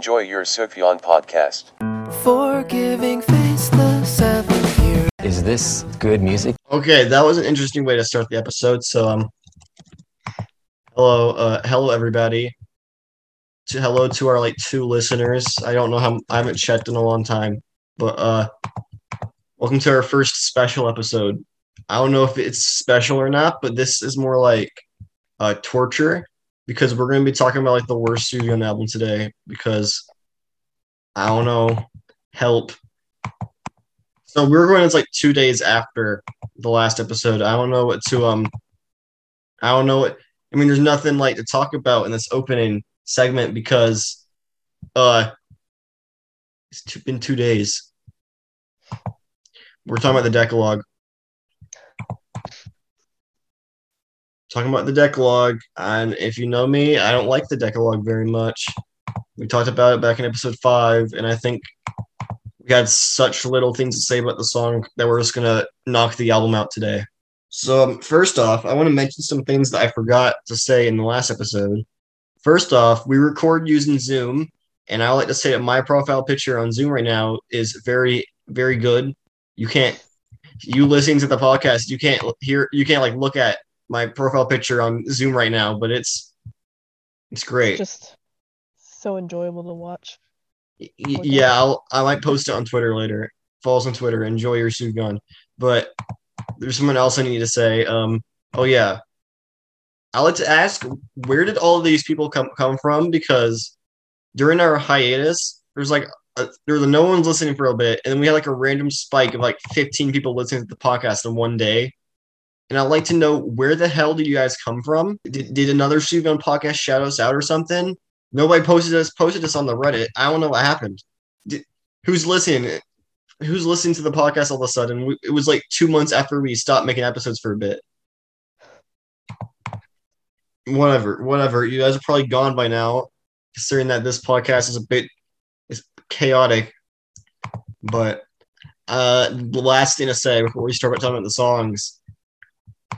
Enjoy your Sufjan podcast. Forgiving face the seventh year. Is this good music? Okay, that was an interesting way to start the episode. So, um, hello, uh, hello everybody. To hello to our like two listeners. I don't know how I haven't checked in a long time, but uh, welcome to our first special episode. I don't know if it's special or not, but this is more like uh torture because we're gonna be talking about like the worst Sufjan album today because I don't know, help. So we're going. It's like two days after the last episode. I don't know what to um. I don't know what. I mean, there's nothing like to talk about in this opening segment because, uh, it's been two days. We're talking about the Decalogue. Talking about the Decalogue, and if you know me, I don't like the Decalogue very much. We talked about it back in episode five, and I think we had such little things to say about the song that we're just gonna knock the album out today. So um, first off, I want to mention some things that I forgot to say in the last episode. First off, we record using Zoom, and I like to say that my profile picture on Zoom right now is very, very good. You can't, you listening to the podcast, you can't hear, you can't like look at my profile picture on Zoom right now, but it's, it's great. Just so enjoyable to watch. Y- yeah, I'll, I might post it on Twitter later. Follow us on Twitter. Enjoy your Sufjan. But there's someone else I need to say. Um, oh yeah, I like to ask, where did all of these people come come from? Because during our hiatus, there's like a, there was no one's listening for a bit, and then we had like a random spike of like 15 people listening to the podcast in one day. And I'd like to know where the hell did you guys come from? Did, did another Sufjan podcast shout us out or something? Nobody posted us posted us on the Reddit. I don't know what happened. Did, who's listening? Who's listening to the podcast all of a sudden? We, it was like two months after we stopped making episodes for a bit. Whatever, whatever. You guys are probably gone by now, considering that this podcast is a bit is chaotic. But uh, the last thing to say before we start talking about the songs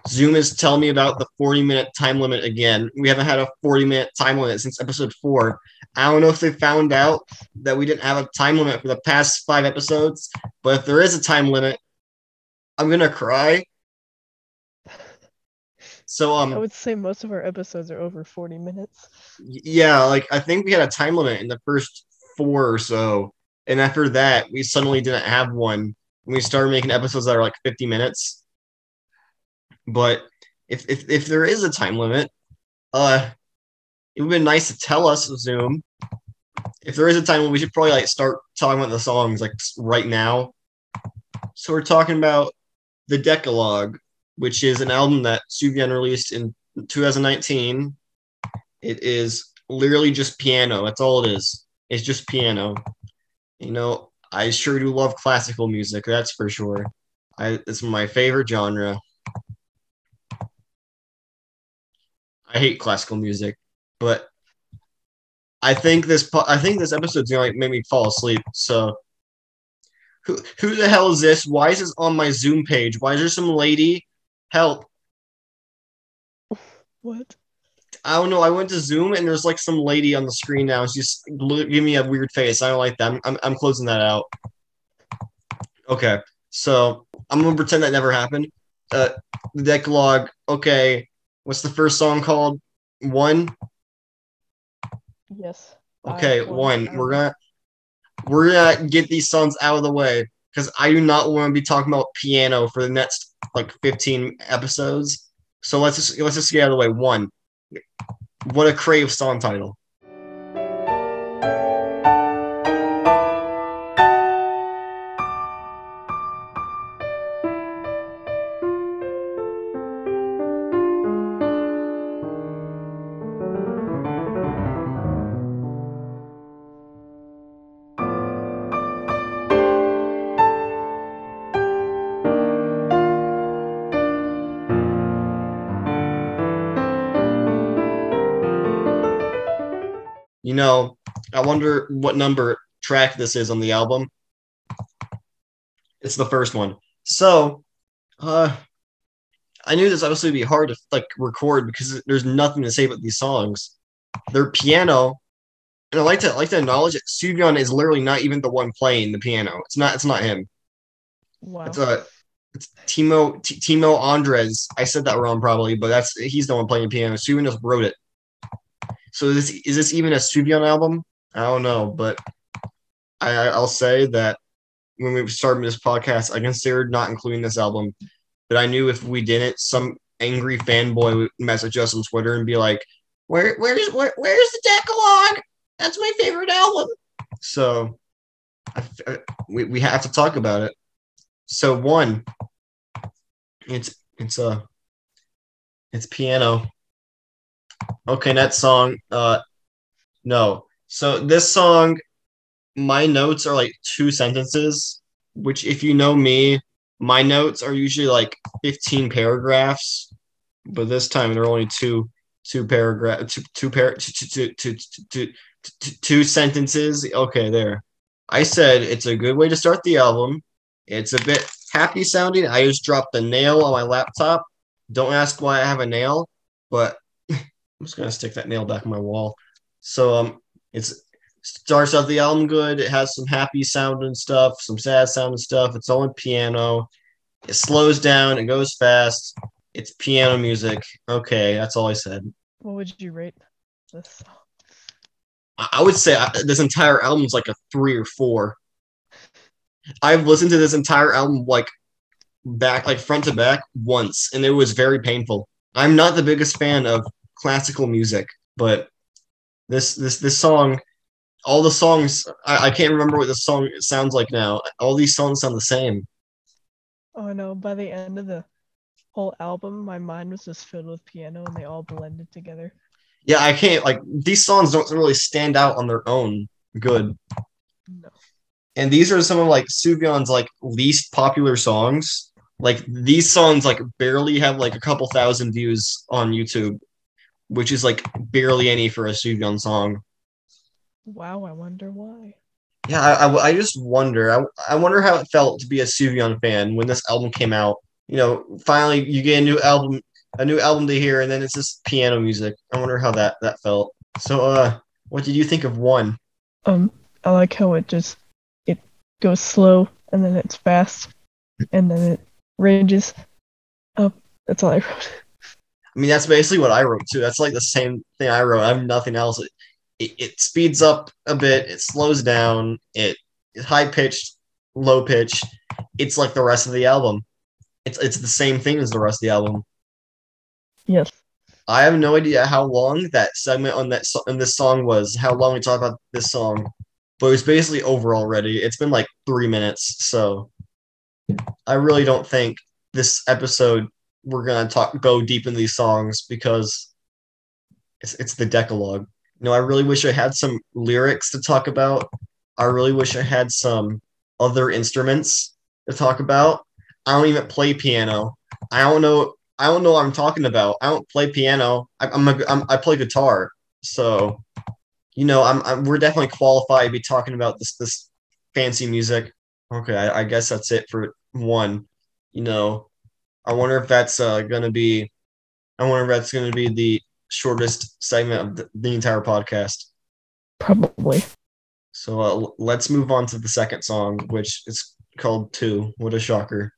Zoom is telling me about the 40 minute time limit again. We haven't had a 40 minute time limit since episode four. I don't know if they found out that we didn't have a time limit for the past five episodes, but if there is a time limit, I'm gonna cry. So um I would say most of our episodes are over 40 minutes. yeah, like I think we had a time limit in the first four or so, and after that we suddenly didn't have one. We started making episodes that are like 50 minutes. But if if, if there is a time limit, uh, it would be nice to tell us Zoom. If there is a time limit, we should probably like start talking about the songs like right now. So we're talking about the Decalogue, which is an album that Sufjan released in 2019. It is literally just piano. That's all it is. It's just piano. You know, I sure do love classical music. That's for sure. I it's my favorite genre. I hate classical music, but I think this po- I think this episode's gonna like make me fall asleep. So who who the hell is this? Why is this on my Zoom page? Why is there some lady? Help! What? I don't know. I went to Zoom and there's like some lady on the screen now. She's giving me a weird face. I don't like that. I'm, I'm, I'm closing that out. Okay, so I'm gonna pretend that never happened. Uh, the Decalogue. Okay, what's the first song called? One. Yes. Okay, one. We're gonna we're gonna get these songs out of the way because I do not want to be talking about piano for the next like 15 episodes. So let's just let's just get out of the way. One. What a crave song title. Wonder what number track this is on the album. It's the first one. So, uh, I knew this obviously would be hard to like record because there's nothing to say about these songs. They're piano, and I like to I like to acknowledge that Sufjan is literally not even the one playing the piano. It's not it's not him. Wow. It's uh it's Timo T- Timo Andres. I said that wrong probably, but that's he's the one playing the piano. Sufjan just wrote it. So is this is this even a Sufjan album? I don't know, but I I- I'll say that when we started this podcast, I considered not including this album, but I knew if we didn't, some angry fanboy would message us on Twitter and be like, "Where where's where, where's the Decalogue? That's my favorite album." So I uh, we we have to talk about it. So one, it's it's a it's piano. Okay, that song. Uh, no. So this song, my notes are like two sentences. Which, if you know me, my notes are usually like fifteen paragraphs, but this time they're only two two paragraph two two par two two two two two sentences. Okay, there. I said it's a good way to start the album. It's a bit happy sounding. I just dropped a nail on my laptop. Don't ask why I have a nail, but I'm just gonna stick that nail back on my wall. So um, it's starts out the album good. It has some happy sounding stuff, some sad sounding stuff. It's all in piano. It slows down. It goes fast. It's piano music. Okay, that's all I said. what would you rate this? I I would say uh, this entire album's like a three or four. I've listened to this entire album like back, like front to back once, and it was very painful. I'm not the biggest fan of classical music, but this this this song, all the songs, I, I can't remember what the song sounds like now. All these songs sound the same. Oh no, by the end of the whole album, my mind was just filled with piano and they all blended together. Yeah, I can't like these songs don't really stand out on their own good. No. and these are some of like Sufjan's like least popular songs. Like these songs like barely have like a couple thousand views on YouTube, which is like barely any for a Sufjan song. Wow, I wonder why. Yeah, I, I, I just wonder. I, I wonder how it felt to be a Sufjan fan when this album came out. You know, finally you get a new album, a new album to hear, and then it's just piano music. I wonder how that that felt. So, uh, what did you think of one? Um, I like how it just it goes slow and then it's fast and then it ranges up. That's all I wrote. I mean, that's basically what I wrote too. That's like the same thing I wrote. I have nothing else. It, it, it speeds up a bit. It slows down. It is high pitched, low pitch. It's like the rest of the album. It's it's the same thing as the rest of the album. Yes. I have no idea how long that segment on that so- on this song was. How long we talked about this song, but it was basically over already. It's been like three minutes, so I really don't think this episode we're gonna talk go deep in these songs because it's it's the Decalogue. You know, I really wish I had some lyrics to talk about. I really wish I had some other instruments to talk about. I don't even play piano. I don't know. I don't know what I'm talking about. I don't play piano. I, I'm, a, I'm I play guitar. So, you know, I'm, I'm we're definitely qualified to be talking about this this fancy music. Okay, I, I guess that's it for one. You know, I wonder if that's uh, gonna be. I wonder if that's gonna be the shortest segment of the, the entire podcast. Probably. So uh, let's move on to the second song, which is called Two. What a shocker.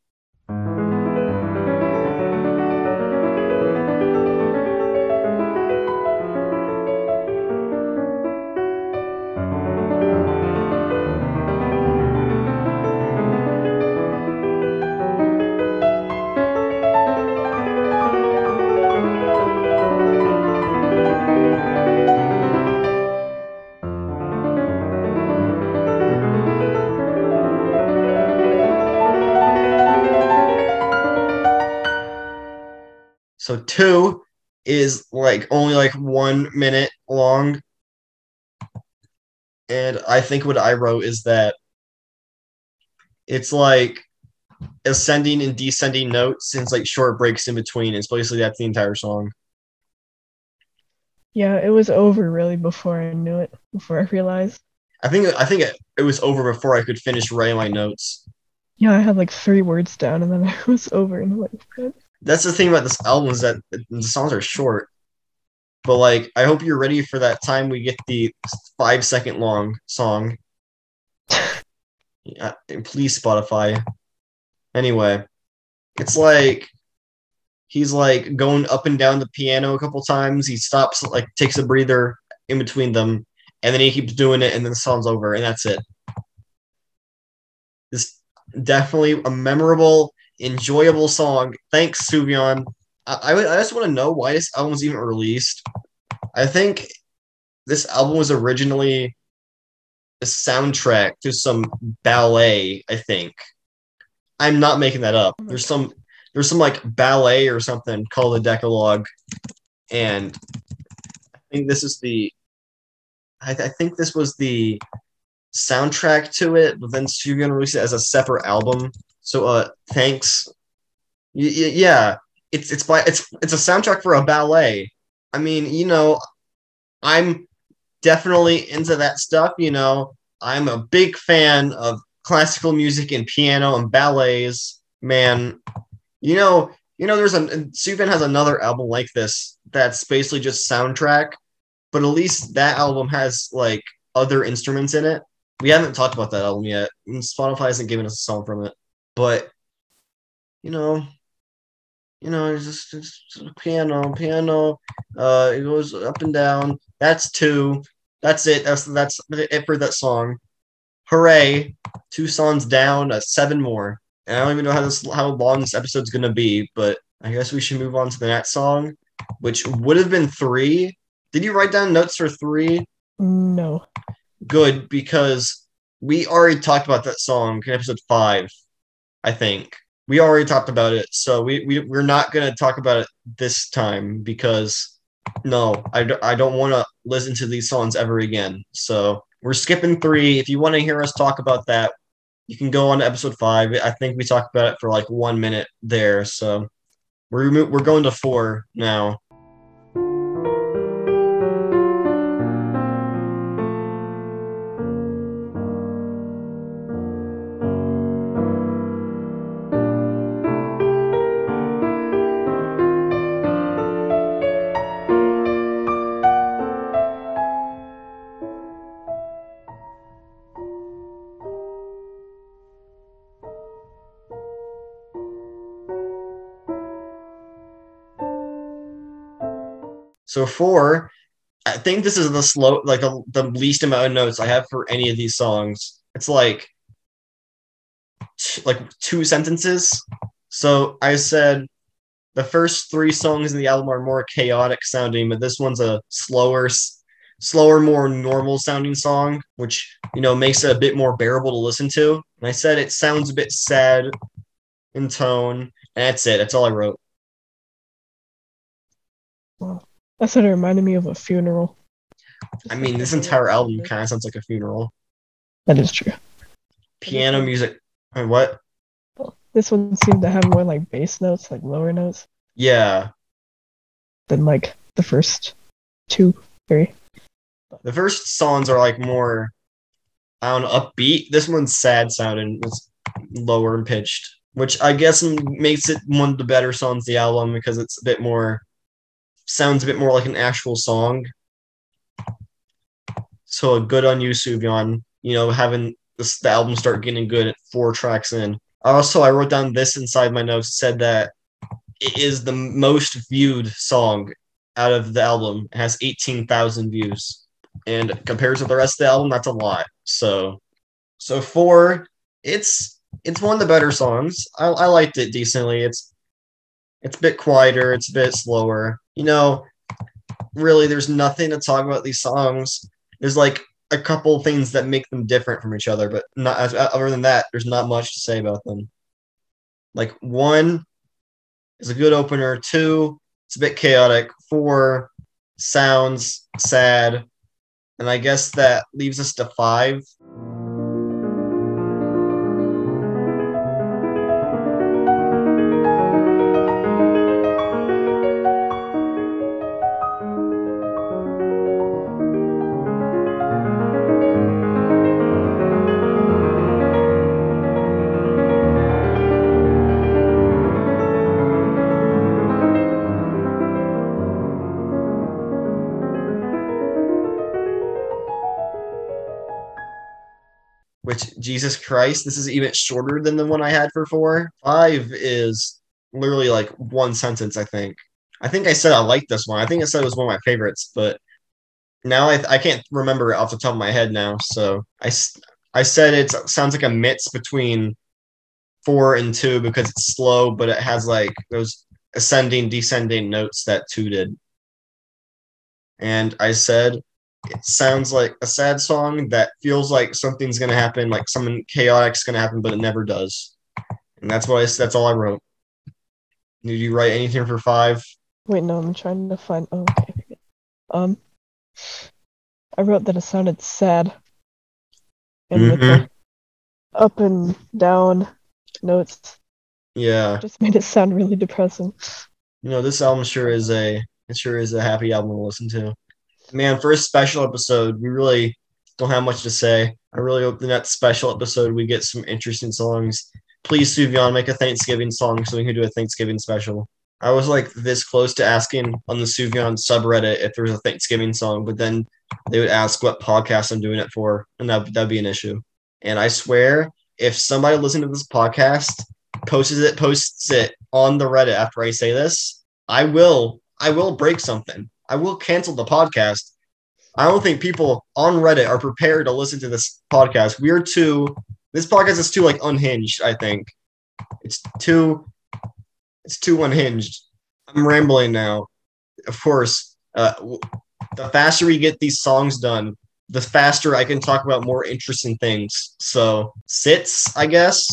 Two is like only like one minute long. And I think what I wrote is that it's like ascending and descending notes and it's like short breaks in between. It's basically that's the entire song. Yeah, it was over really before I knew it, before I realized. I think I think it, it was over before I could finish writing my notes. Yeah, I had like three words down and then I was over and I'm like, what? That's the thing about this album is that the songs are short. But like, I hope you're ready for that time we get the five second long song. Yeah, please Spotify. Anyway, it's like he's like going up and down the piano a couple times. He stops, like takes a breather in between them, and then he keeps doing it, and then the song's over, and that's it. This definitely a memorable, enjoyable song. Thanks, Sufjan. I, I, I just want to know why this album was even released. I think this album was originally a soundtrack to some ballet, I think. I'm not making that up. There's some there's some like ballet or something called the Decalogue, and I think this is the I, I think this was the soundtrack to it, but then you're gonna release it as a separate album. So uh thanks. Y- y- yeah, it's it's by it's it's a soundtrack for a ballet. I mean, you know, I'm definitely into that stuff, you know. I'm a big fan of classical music and piano and ballets. Man, you know, you know, there's a Sufjan has another album like this that's basically just soundtrack, but at least that album has like other instruments in it. We haven't talked about that album yet. Spotify hasn't given us a song from it, but you know, you know, it's just, it's just piano, piano. Uh, it goes up and down. That's two. That's it. That's that's it for that song. Hooray! Two songs down. Uh, seven more. And I don't even know how this how long this episode's gonna be, but I guess we should move on to the next song, which would have been three. Did you write down notes for three? No. Good because we already talked about that song in episode five, I think. We already talked about it, so we, we we're not gonna talk about it this time because no, I, d- I don't want to listen to these songs ever again. So we're skipping three. If you want to hear us talk about that, you can go on to episode five. I think we talked about it for like one minute there. So we're we're going to four now. So four, I think this is the slow, like the, least amount of notes I have for any of these songs. It's like t- like two sentences. So I said the first three songs in the album are more chaotic sounding, but this one's a slower, slower, more normal sounding song, which you know makes it a bit more bearable to listen to. And I said it sounds a bit sad in tone, and that's it. That's all I wrote. I said it reminded me of a funeral. I mean, this entire album kind of sounds like a funeral. That is true. Piano music. uh, What? This one seemed to have more like bass notes, like lower notes, Yeah. than like the first two, three. The first songs are like more, I don't know, upbeat. This one's sad sounding. It's lower and pitched, which I guess makes it one of the better songs the album because it's a bit more, sounds a bit more like an actual song. So a good on you, Sufjan. You know, having this the album start getting good at four tracks in. Also, I wrote down this inside my notes. Said that it is the most viewed song out of the album. It has eighteen thousand views, and compared to the rest of the album, that's a lot. So, so four, it's it's one of the better songs. I, I liked it decently. It's it's a bit quieter. It's a bit slower. You know, really, there's nothing to talk about these songs. There's like a couple things that make them different from each other, but not as uh, other than that, there's not much to say about them. Like one is a good opener. Two, it's a bit chaotic. Four sounds sad, and I guess that leaves us to five. Christ, this is even shorter than the one I had for four. Five is literally like one sentence, I think. I think I said I liked this one. I think I said it was one of my favorites, but now I, I can't remember it off the top of my head now. So I, I said it sounds like a mix between four and two because it's slow, but it has like those ascending, descending notes that two did. And I said it sounds like a sad song that feels like something's gonna happen, like something chaotic's gonna happen, but it never does. And that's what I that's all I wrote. Did you write anything for five? Wait, no, I'm trying to find. Oh, okay. Um, I wrote that it sounded sad, and with the up and down notes, Yeah. just made it sound really depressing. You know, this album sure is a it sure is a happy album to listen to. Man, for a special episode, we really don't have much to say. I really hope the next special episode we get some interesting songs. Please, Sufjan, make a Thanksgiving song so we can do a Thanksgiving special. I was like this close to asking on the Sufjan subreddit if there was a Thanksgiving song, but then they would ask what podcast I'm doing it for, and that that'd be an issue. And I swear, if somebody listening to this podcast posts it posts it on the Reddit after I say this, I will I will break something. I will cancel the podcast. I don't think people on Reddit are prepared to listen to this podcast. We're too this podcast is too like unhinged, I think. It's too it's too unhinged. I'm rambling now. Of course, uh, the faster we get these songs done, the faster I can talk about more interesting things. So, six, I guess.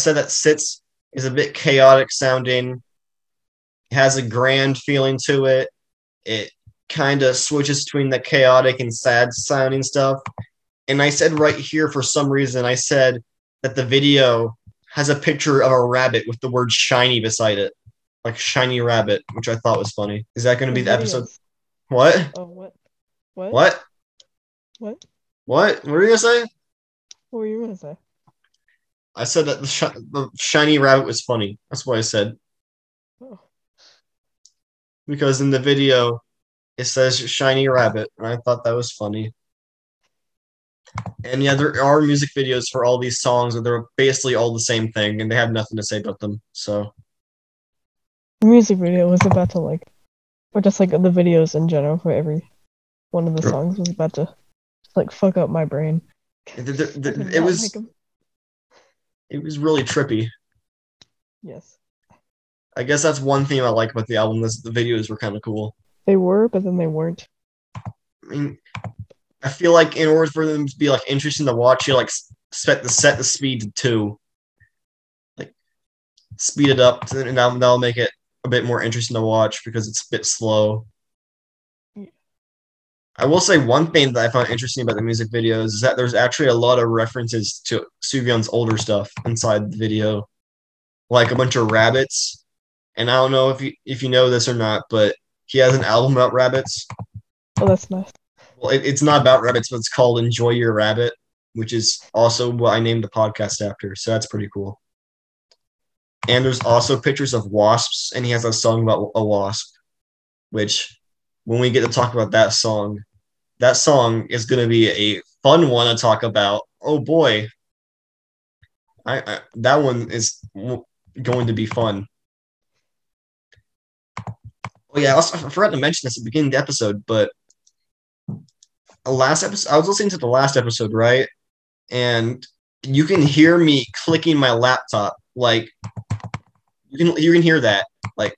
Said that six is a bit chaotic sounding, has a grand feeling to it. It kind of switches between the chaotic and sad sounding stuff. And I said right here, for some reason, I said that the video has a picture of a rabbit with the word shiny beside it, like shiny rabbit, which I thought was funny. Is that going to be the episode? What? Oh, what? What? What? What? What? What were you going to say? What were you gonna say? I said that the, shi- the shiny rabbit was funny. That's what I said. Oh. because in the video it says shiny rabbit and i thought that was funny and yeah there are music videos for all these songs and they're basically all the same thing and they have nothing to say about them so The music video was about to like, or just like the videos in general for every one of the songs was about to like fuck up my brain. it, it- I it- could it not was it was really trippy. Yes, i guess that's one thing i like about the album. Is the videos were kind of cool. They were, but then they weren't. i mean i feel like in order for them to be like interesting to watch you like set the set the speed to two. Like speed it up and that'll, that'll make it a bit more interesting to watch because it's a bit slow. I will say one thing that i found interesting about the music videos is that there's actually a lot of references to Sufjan's older stuff inside the video like a bunch of rabbits and i don't know if you if you know this or not but he has an album about rabbits Oh, that's nice. well, it, it's not about rabbits, but it's called Enjoy Your Rabbit, which is also what I named the podcast after. So that's pretty cool. And there's also pictures of wasps, and he has a song about a wasp, which when we get to talk about that song, that song is going to be a fun one to talk about. Oh boy. I, I that one is going to be fun. Oh yeah, I, also, I forgot to mention this at the beginning of the episode, but the last episode, I was listening to the last episode, right? And you can hear me clicking my laptop, like you can you can hear that, like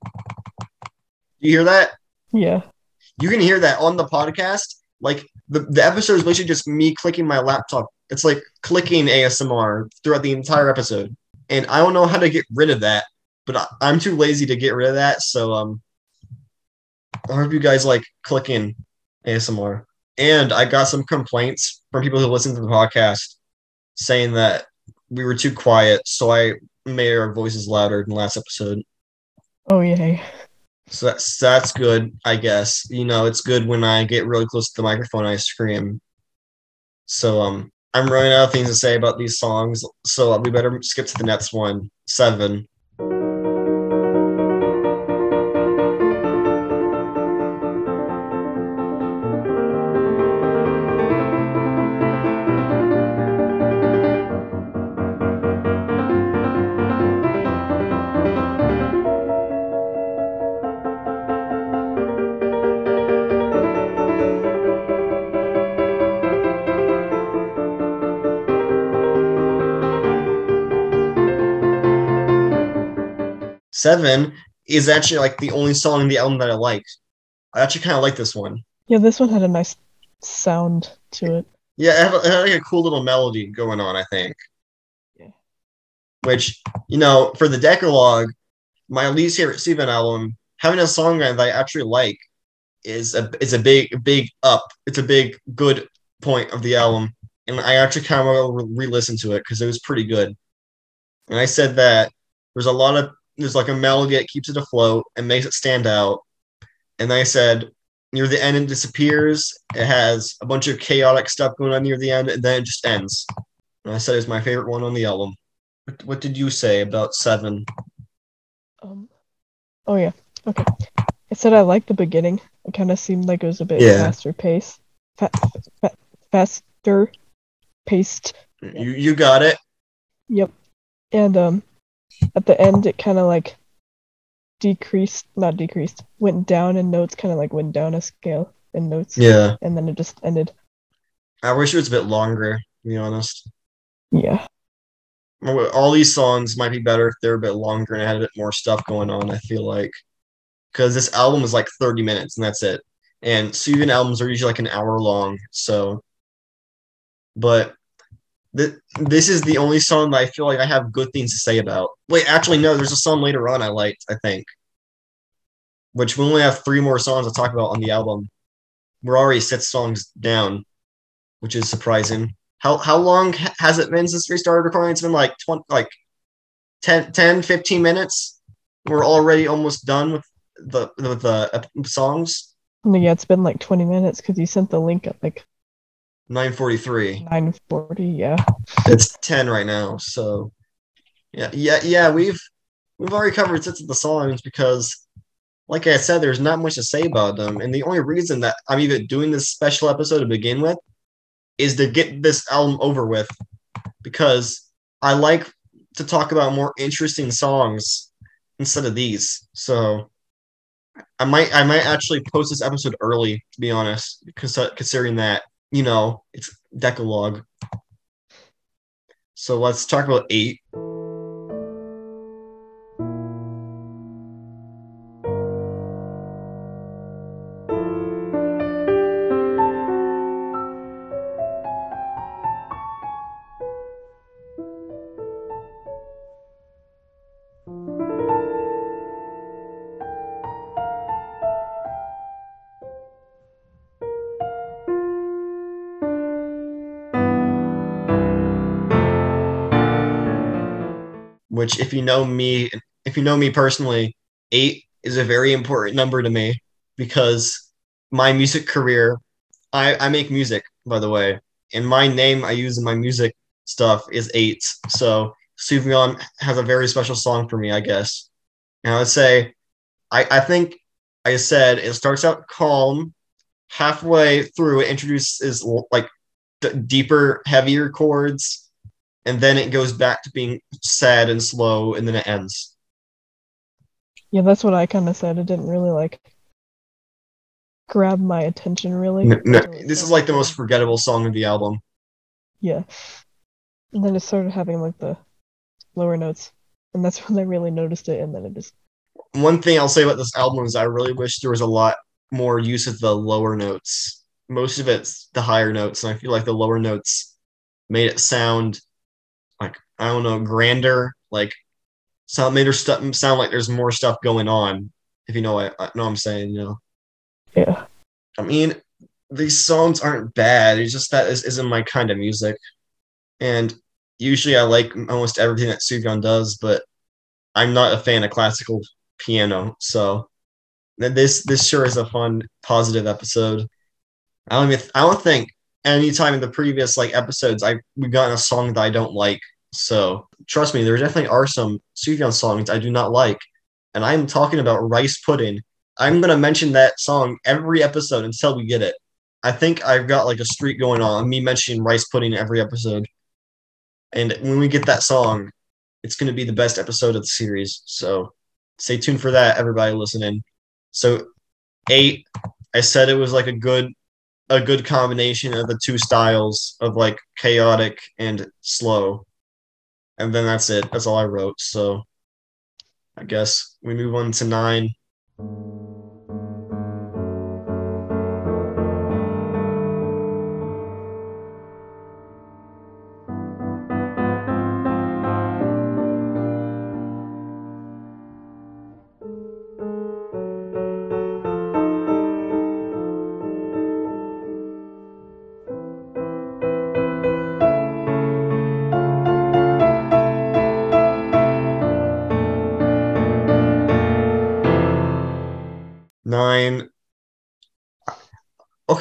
you hear that? Yeah. You can hear that on the podcast. Like the, the episode is literally just me clicking my laptop. It's like clicking ASMR throughout the entire episode. And I don't know how to get rid of that, but I, I'm too lazy to get rid of that. So um I hope you guys like clicking ASMR. And I got some complaints from people who listen to the podcast saying that we were too quiet, so I made our voices louder in the last episode. Oh yay. So that's that's good, I guess. You know, it's good when I get really close to the microphone, I scream. So um, I'm running out of things to say about these songs, so we better skip to the next one, seven. Seven is actually like the only song in the album that I like. I actually kind of like this one. Yeah, this one had a nice sound to it. Yeah, it had, it had like a cool little melody going on, I think. Yeah. Which, you know, for the Decalogue, my least favorite Steven album, having a song that I actually like is a is a big big up. It's a big good point of the album, and I actually kind of re-listened to it because it was pretty good. And I said that there's a lot of there's like a melody that keeps it afloat and makes it stand out. And I said near the end it disappears. It has a bunch of chaotic stuff going on near the end, and then it just ends. And I said it's my favorite one on the album. What, what did you say about seven? Um, oh yeah, okay. I said I liked the beginning. It kind of seemed like it was a bit Yeah. faster pace, fa- fa- faster paced. You you got it. Yep. And um, at the end, it kind of like decreased, not decreased, went down in notes, kind of like went down a scale in notes. Yeah. And then it just ended. I wish it was a bit longer, to be honest. Yeah. All these songs might be better if they're a bit longer and had a bit more stuff going on, I feel like. Because this album is like 30 minutes and that's it. And Steven albums are usually like an hour long, so. But th- this is the only song that I feel like I have good things to say about. Wait, actually, no, there's a song later on I liked, I think. Which we only have three more songs to talk about on the album. We're already six songs down, which is surprising. How how long has it been since we started recording? It's been like 20, like 10, 10 15 minutes. We're already almost done with the with the uh, songs. Yeah, it's been like 20 minutes because you sent the link at like 943. 9:40. Yeah. It's 10 right now. So yeah, yeah, yeah, we've we've already covered six of the songs because like I said, there's not much to say about them. And the only reason that I'm even doing this special episode to begin with is to get this album over with because I like to talk about more interesting songs instead of these. So I might I might actually post this episode early to be honest, considering that you know it's Decalogue. So let's talk about eight. Which if you know me if you know me personally eight is a very important number to me because my music career i i make music by the way and my name i use in my music stuff is eight. So Sufjan has a very special song for me i guess. And i would say i i think i said it starts out calm halfway through it introduces like d- deeper heavier chords and then it goes back to being sad and slow and then it ends Yeah, that's what I kind of said. It didn't really like grab my attention really. N- no, this is like the most forgettable song of the album Yeah. And then it started having like the lower notes. And that's when I really noticed it and then it just one thing i'll say about this album is i really wish there was a lot more use of the lower notes most of it's the higher notes and i feel like the lower notes made it sound like i don't know grander like sound made her stu- sound like there's more stuff going on if you know what i know what i'm saying you know yeah. I mean, these songs aren't bad. It's just that this isn't my kind of music. And usually I like almost everything that Sufjan does, but I'm not a fan of classical piano. So this this sure is a fun, positive episode. I don't even I don't think anytime in the previous like episodes I we gotten a song that I don't like. So trust me, there definitely are some Sufjan songs I do not like, and I'm talking about Rice Pudding. I'm gonna mention that song every episode until we get it. I think I've got like a streak going on, me mentioning Rice Pudding every episode. And when we get that song, it's gonna be the best episode of the series. So stay tuned for that, everybody listening. So eight, I said it was like a good a good combination of the two styles of like chaotic and slow. And then that's it. That's all I wrote. So I guess we move on to nine.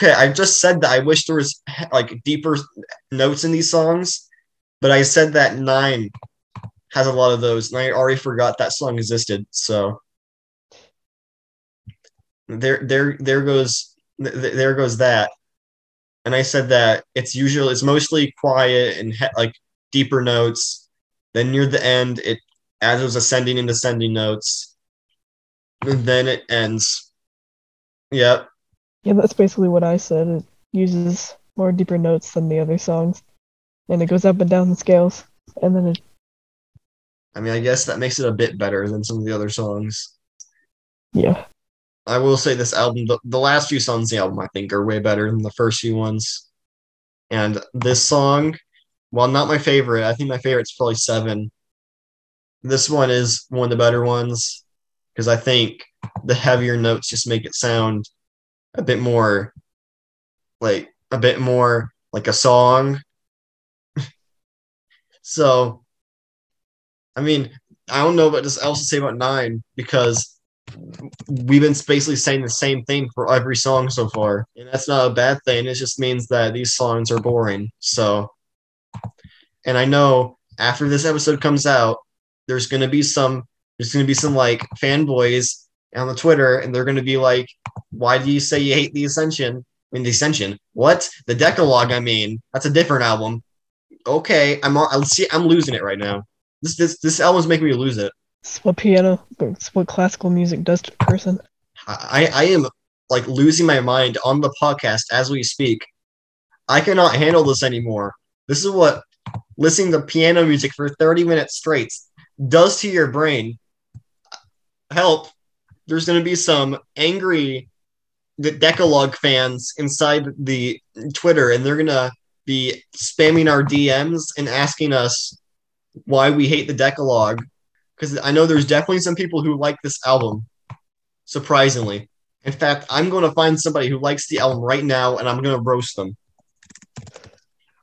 Okay, I just said that I wish there was like deeper notes in these songs, but I said that nine has a lot of those, and I already forgot that song existed. So there, there, there goes, th- there goes that. And I said that it's usually it's mostly quiet and he- like deeper notes. Then near the end, it adds those ascending and descending notes. And then it ends. Yep. Yeah, that's basically what I said. It uses more deeper notes than the other songs, and it goes up and down the scales, and then it I mean, I guess that makes it a bit better than some of the other songs. yeah. I will say this album, the, the last few songs in the album, I think, are way better than the first few ones. And this song, while not my favorite, I think my favorite's probably seven. This one is one of the better ones because I think the heavier notes just make it sound a bit more like a bit more like a song. so, I mean, I don't know what else to say about nine because we've been basically saying the same thing for every song so far, and that's not a bad thing. It just means that these songs are boring. So, and I know after this episode comes out, there's gonna be some there's gonna be some like fanboys on the Twitter, and they're gonna be like, "Why do you say you hate the Ascension?" I mean, the Ascension. What? The Decalogue? I mean, that's a different album. Okay, I'm I'll see. I'm losing it right now. This this this album's making me lose it. It's what piano, it's what classical music does to a person. I, I am like losing my mind on the podcast as we speak. I cannot handle this anymore. This is what listening to piano music for 30 minutes straight does to your brain. Help. There's going to be some angry De- Decalogue fans inside the Twitter, and they're going to be spamming our DMs and asking us why we hate the Decalogue because I know there's definitely some people who like this album. Surprisingly, in fact, I'm going to find somebody who likes the album right now, and I'm going to roast them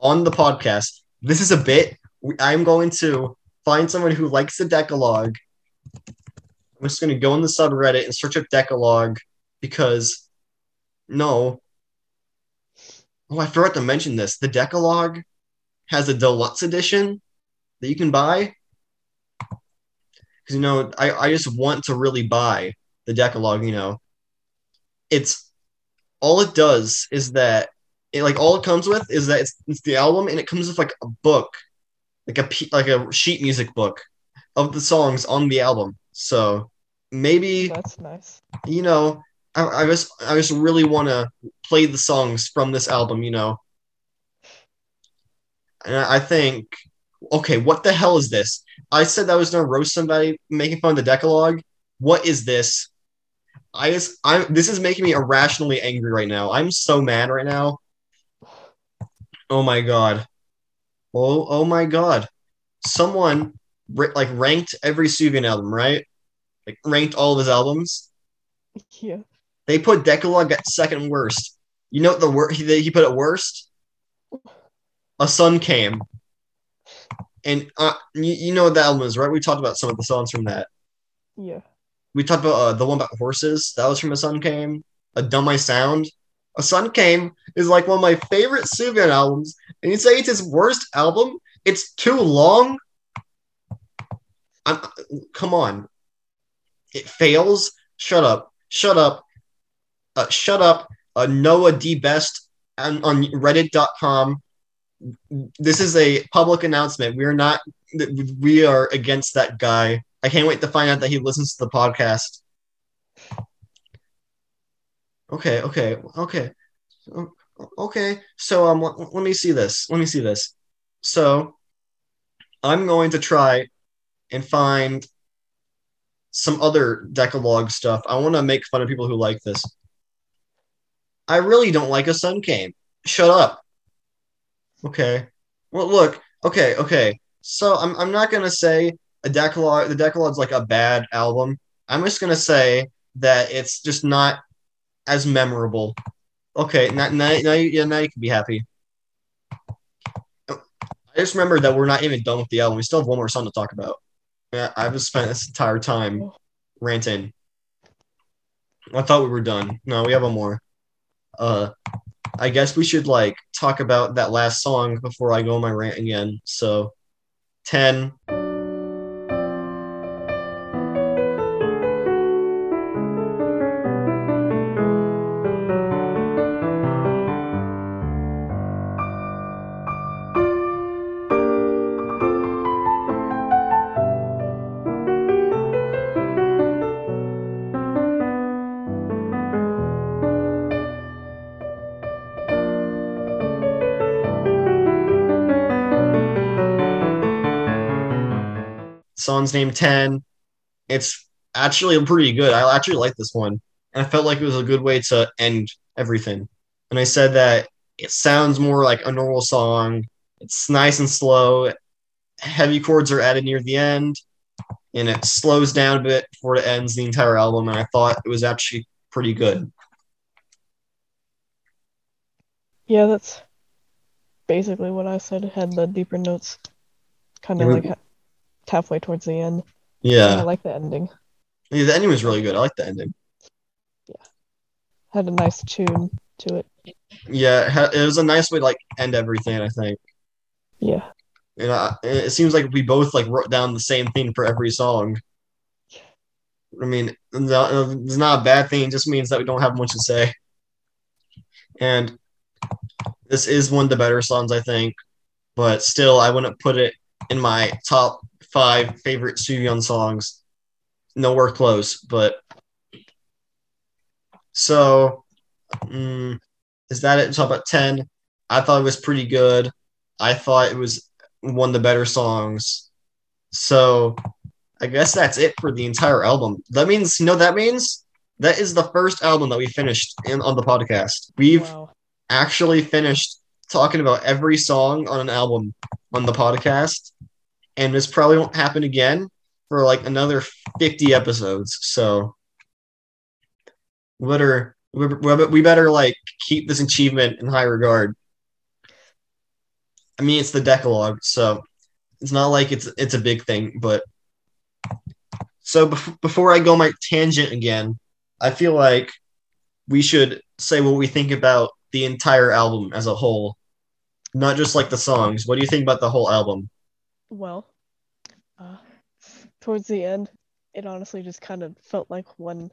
on the podcast. This is a bit. I'm going to find someone who likes the Decalogue. I'm just going to go in the subreddit and search up Decalogue because no. Oh, I forgot to mention this. The Decalogue has a deluxe edition that you can buy because you know I, I just want to really buy the decalogue you know it's all it does is that it like all it comes with is that it's, it's the album and it comes with like a book like a like a sheet music book of the songs on the album so maybe That's nice. you know I, I just I just really want to play the songs from this album you know and I think okay what the hell is this I said I was gonna roast somebody making fun of the Decalogue. What is this? I just I this is making me irrationally angry right now. I'm so mad right now. Oh my god. Oh oh my god. Someone like ranked every Sufjan album, right? Like ranked all of his albums. Yeah. They put Decalogue at second worst. You know what the wor- he, he put it worst? A sun came. and uh, you, you know what the album is, right? We talked about some of the songs from that. Yeah. We talked about uh, the one about horses. That was from A Sun Came. A Dumb I Sound. A Sun Came is like one of my favorite Sufjan albums. And you say it's his worst album? It's too long. I'm, come on. It fails. Shut up. Shut up. Uh, shut up. Uh, Noah D. Best on, on Reddit.com. This is a public announcement. We are not. We are against that guy. I can't wait to find out that he listens to the podcast. Okay, okay, okay, okay. So um, let, let me see this. Let me see this. So, I'm going to try and find some other Decalogue stuff. I want to make fun of people who like this. I really don't like a sun came. Shut up. Okay. Well, look. Okay, okay. So I'm I'm not gonna say a Decalogue. The Decalogue's like a bad album. I'm just gonna say that it's just not as memorable. Okay, now, now, now, you, yeah, now you can be happy. I just remember that we're not even done with the album. We still have one more song to talk about. Yeah, I've just spent this entire time ranting. I thought we were done. No, we have one more. Uh, I guess we should like talk about that last song before I go on my rant again. So, ten. Song's name 10. It's actually pretty good. I actually like this one. And I felt like it was a good way to end everything. And I said that it sounds more like a normal song. It's nice and slow. Heavy chords are added near the end. And it slows down a bit before it ends the entire album. And I thought it was actually pretty good. Yeah, that's basically what I said. It had the deeper notes, kind of like halfway towards the end. Yeah. I like the ending. yeah. The ending was really good. I like the ending. Yeah. Had a nice tune to it. Yeah. It was a nice way to like end everything, I think. Yeah. And I, it seems like we both like wrote down the same thing for every song. I mean, it's not a bad thing. It just means that we don't have much to say. And this is one of the better songs, I think. But still, I wouldn't put it in my top five favorite Sufjan songs. Nowhere close. But so, mm, is that it? Talk about ten. I thought it was pretty good. I thought it was one of the better songs. So I guess that's it for the entire album. That means, you know, that means that is the first album that we finished in on the podcast. We've Wow. actually finished talking about every song on an album on the podcast, and this probably won't happen again for like another 50 episodes. So we better we we better like keep this achievement in high regard. I mean, it's the Decalogue, so it's not like it's it's a big thing, but so bef- before I go my tangent again, I feel like we should say what we think about the entire album as a whole, not just like the songs. What do you think about the whole album? Well, uh, towards the end, it honestly just kind of felt like one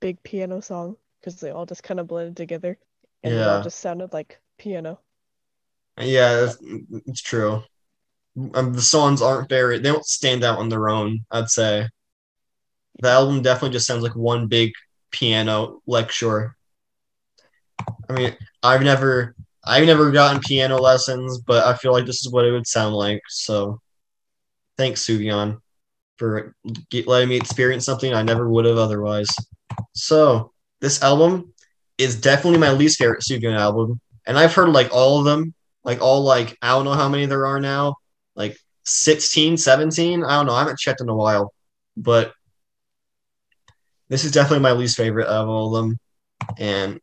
big piano song because they all just kind of blended together and it all just sounded like piano. Yeah, it's, it's true. Um, the songs aren't very, they don't stand out on their own, I'd say. The album definitely just sounds like one big piano lecture. I mean, I've never, I've never gotten piano lessons, but I feel like this is what it would sound like. So, thanks, Sufjan, for letting me experience something I never would have otherwise. So, this album is definitely my least favorite Sufjan album, and I've heard like all of them, like all like I don't know how many there are now, like 16, 17. I don't know. I haven't checked in a while, but this is definitely my least favorite of all of them, and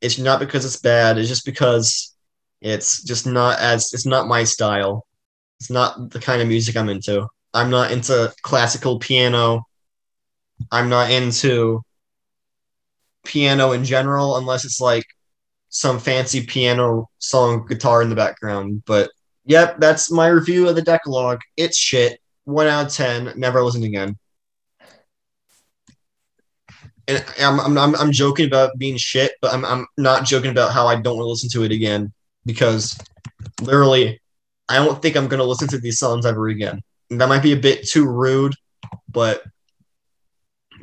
it's not because it's bad. It's just because it's just not as it's not my style. It's not the kind of music I'm into. I'm not into classical piano. I'm not into piano in general unless it's like some fancy piano song guitar in the background. But yep, that's my review of the Decalogue. It's shit. One out of ten. Never listen again. And I'm, I'm, I'm, I'm joking about being shit, but I'm, I'm not joking about how I don't want to listen to it again because literally, I don't think I'm going to listen to these songs ever again. That might be a bit too rude, but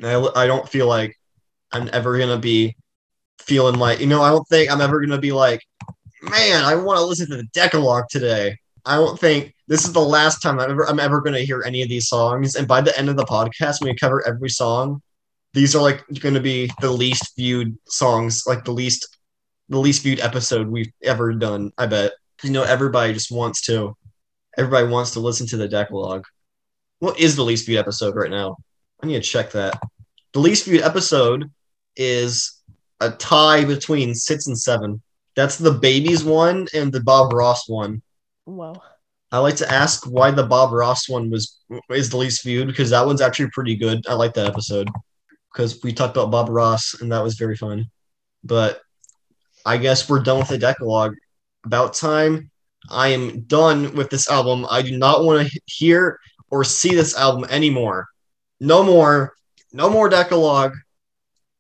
I, I don't feel like I'm ever going to be feeling like, you know, I don't think I'm ever going to be like, man, I want to listen to the Decalogue today. I don't think this is the last time I'm ever I'm ever going to hear any of these songs. And by the end of the podcast, when we cover every song, these are like going to be the least viewed songs, like the least the least viewed episode we've ever done. I bet you know everybody just wants to everybody wants to listen to the Decalogue. What is the least viewed episode right now? I need to check that. The least viewed episode is a tie between six and seven. That's the babies one and the Bob Ross one. Wow. I like to ask why the Bob Ross one was is the least viewed because that one's actually pretty good. I like that episode because we talked about Bob Ross and that was very fun. But I guess we're done with the Decalogue. About time. I am done with this album. I do not want to hear or see this album anymore. No more. No more Decalogue.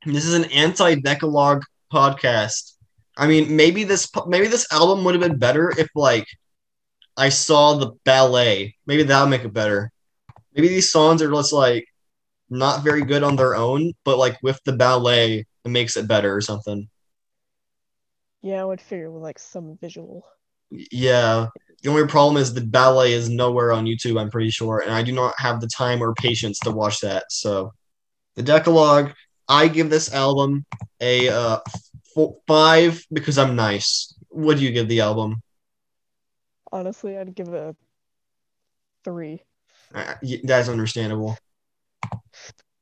This is an anti-Decalogue podcast. I mean, maybe this maybe this album would have been better if like I saw the ballet. Maybe that would make it better. Maybe these songs are just like not very good on their own, but like with the ballet, it makes it better or something. Yeah, I would figure with like some visual. Yeah. The only problem is the ballet is nowhere on YouTube, I'm pretty sure, and I do not have the time or patience to watch that. So, the Decalogue, I give this album a uh, f- five because I'm nice. What do you give the album? Honestly, I'd give it a three. Uh, that's understandable.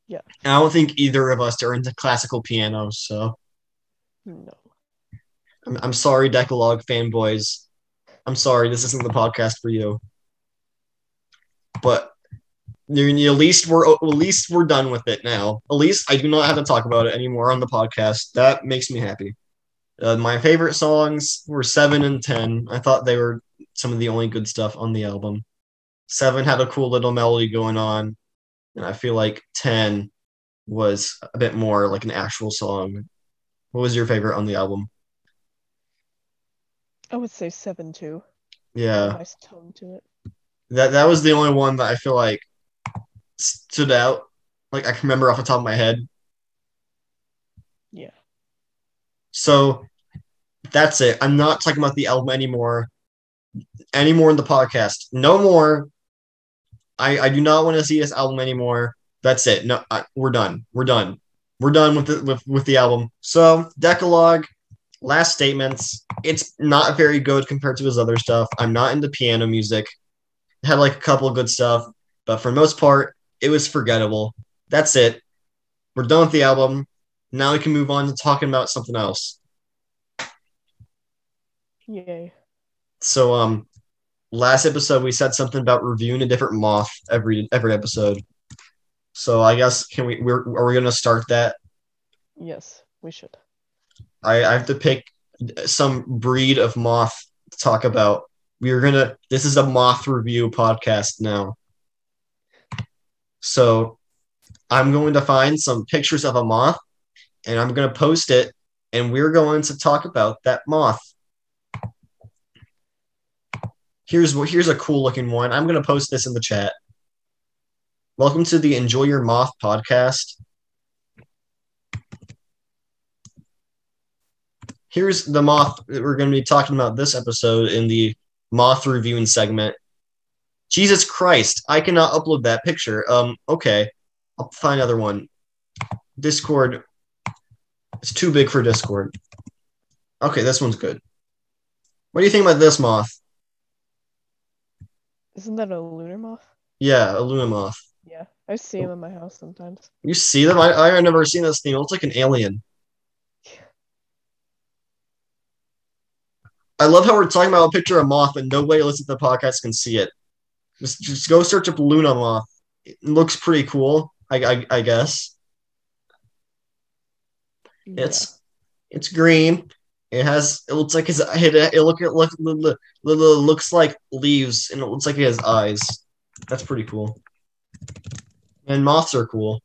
Yeah. And I don't think either of us are into classical piano, so No. I'm, I'm sorry, Decalogue fanboys. I'm sorry, this isn't the podcast for you. But at least we're at least we're done with it now. At least I do not have to talk about it anymore on the podcast. That makes me happy. Uh, my favorite songs were seven and ten. I thought they were some of the only good stuff on the album. Seven had a cool little melody going on, and I feel like ten was a bit more like an actual song. What was your favorite on the album? I would say seven too. Yeah. Nice tone to it. That that was the only one that I feel like stood out. Like I can remember off the top of my head. Yeah. So that's it. I'm not talking about the album anymore. Anymore in the podcast. No more. I I do not want to see this album anymore. That's it. No, I, we're done. We're done. We're done with the with with the album. So Decalogue. Last statements. It's not very good compared to his other stuff. I'm not into piano music. It had like a couple of good stuff, but for the most part, it was forgettable. That's it. We're done with the album. Now we can move on to talking about something else. Yay. So, um, last episode we said something about reviewing a different moth every every episode. So I guess can we we're are we gonna start that? Yes, we should. I, I have to pick some breed of moth to talk about. We are gonna. This is a moth review podcast now. So I'm going to find some pictures of a moth, and I'm going to post it, and we're going to talk about that moth. Here's what. Here's a cool looking one. I'm going to post this in the chat. Welcome to the Enjoy Your Moth podcast. Here's the moth that we're going to be talking about this episode in the moth reviewing segment. Jesus Christ, I cannot upload that picture. Um, okay, I'll find another one. Discord, it's too big for Discord. Okay, this one's good. What do you think about this moth? Isn't that a Luna moth? Yeah, a Luna moth. Yeah. I see them in my house sometimes. You see them? I I've never seen this thing. It looks like an alien. I love how we're talking about a picture of moth and nobody listening to the podcast can see it. Just, just go search up Luna moth. It looks pretty cool. I, I, I guess it's it's green. It has it looks like his it, it look it look, look, look looks like leaves and it looks like he has eyes. That's pretty cool. And moths are cool.